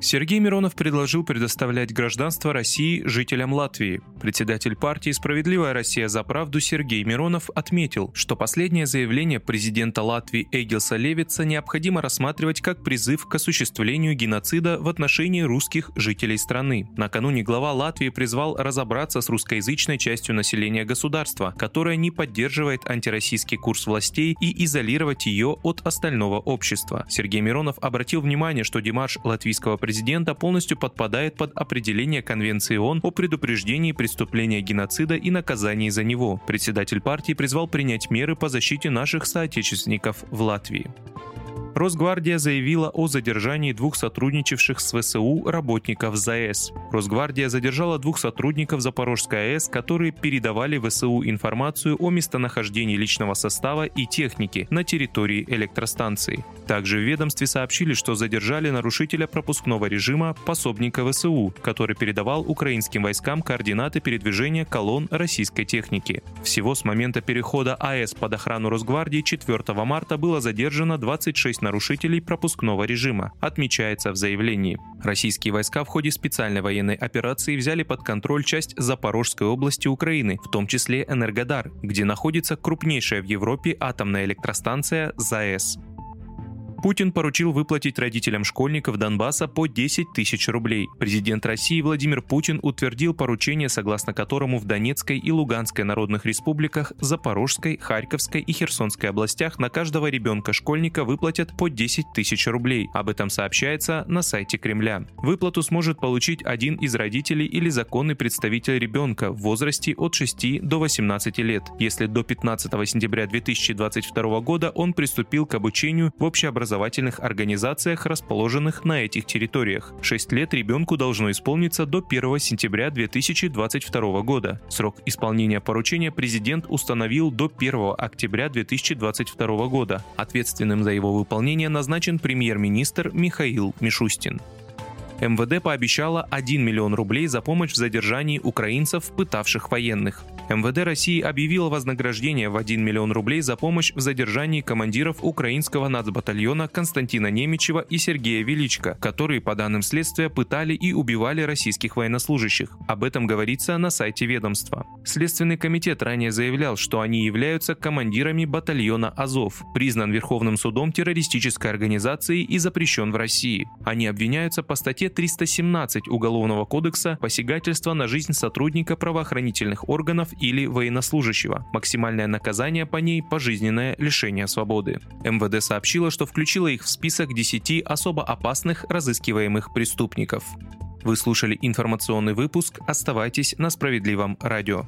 Сергей Миронов предложил предоставлять гражданство России жителям Латвии. Председатель партии «Справедливая Россия за правду» Сергей Миронов отметил, что последнее заявление президента Латвии Эгилса Левица необходимо рассматривать как призыв к осуществлению геноцида в отношении русских жителей страны. Накануне глава Латвии призвал разобраться с русскоязычной частью населения государства, которая не поддерживает антироссийский курс властей и изолировать ее от остального общества. Сергей Миронов обратил внимание, что демарш латвийского президента полностью подпадает под определение Конвенции ООН о предупреждении преступления геноцида и наказании за него. Председатель партии призвал принять меры по защите наших соотечественников в Латвии. Росгвардия заявила о задержании двух сотрудничавших с ВСУ работников ЗАЭС. Росгвардия задержала двух сотрудников Запорожской АЭС, которые передавали ВСУ информацию о местонахождении личного состава и техники на территории электростанции. Также в ведомстве сообщили, что задержали нарушителя пропускного режима пособника ВСУ, который передавал украинским войскам координаты передвижения колонн российской техники. Всего с момента перехода АЭС под охрану Росгвардии 4 марта было задержано 26 нарушителей пропускного режима, отмечается в заявлении. Российские войска в ходе специальной военной операции взяли под контроль часть Запорожской области Украины, в том числе Энергодар, где находится крупнейшая в Европе атомная электростанция ЗАЭС. Путин поручил выплатить родителям школьников Донбасса по 10 тысяч рублей. Президент России Владимир Путин утвердил поручение, согласно которому в Донецкой и Луганской народных республиках, Запорожской, Харьковской и Херсонской областях на каждого ребенка-школьника выплатят по 10 тысяч рублей. Об этом сообщается на сайте Кремля. Выплату сможет получить один из родителей или законный представитель ребенка в возрасте от 6 до 18 лет, если до 15 сентября 2022 года он приступил к обучению в общеобразовательном образовательных организациях, расположенных на этих территориях. 6 лет ребенку должно исполниться до 1 сентября 2022 года. Срок исполнения поручения президент установил до 1 октября 2022 года. Ответственным за его выполнение назначен премьер-министр Михаил Мишустин. МВД пообещала 1 миллион рублей за помощь в задержании украинцев, пытавших военных. МВД России объявило вознаграждение в 1 миллион рублей за помощь в задержании командиров украинского нацбатальона Константина Немичева и Сергея Величко, которые, по данным следствия, пытали и убивали российских военнослужащих. Об этом говорится на сайте ведомства. Следственный комитет ранее заявлял, что они являются командирами батальона «Азов», признан Верховным судом террористической организацией и запрещен в России. Они обвиняются по статье 317 Уголовного кодекса посягательство на жизнь сотрудника правоохранительных органов или военнослужащего. Максимальное наказание по ней – пожизненное лишение свободы. МВД сообщило, что включило их в список 10 особо опасных разыскиваемых преступников. Вы слушали информационный выпуск. Оставайтесь на справедливом радио.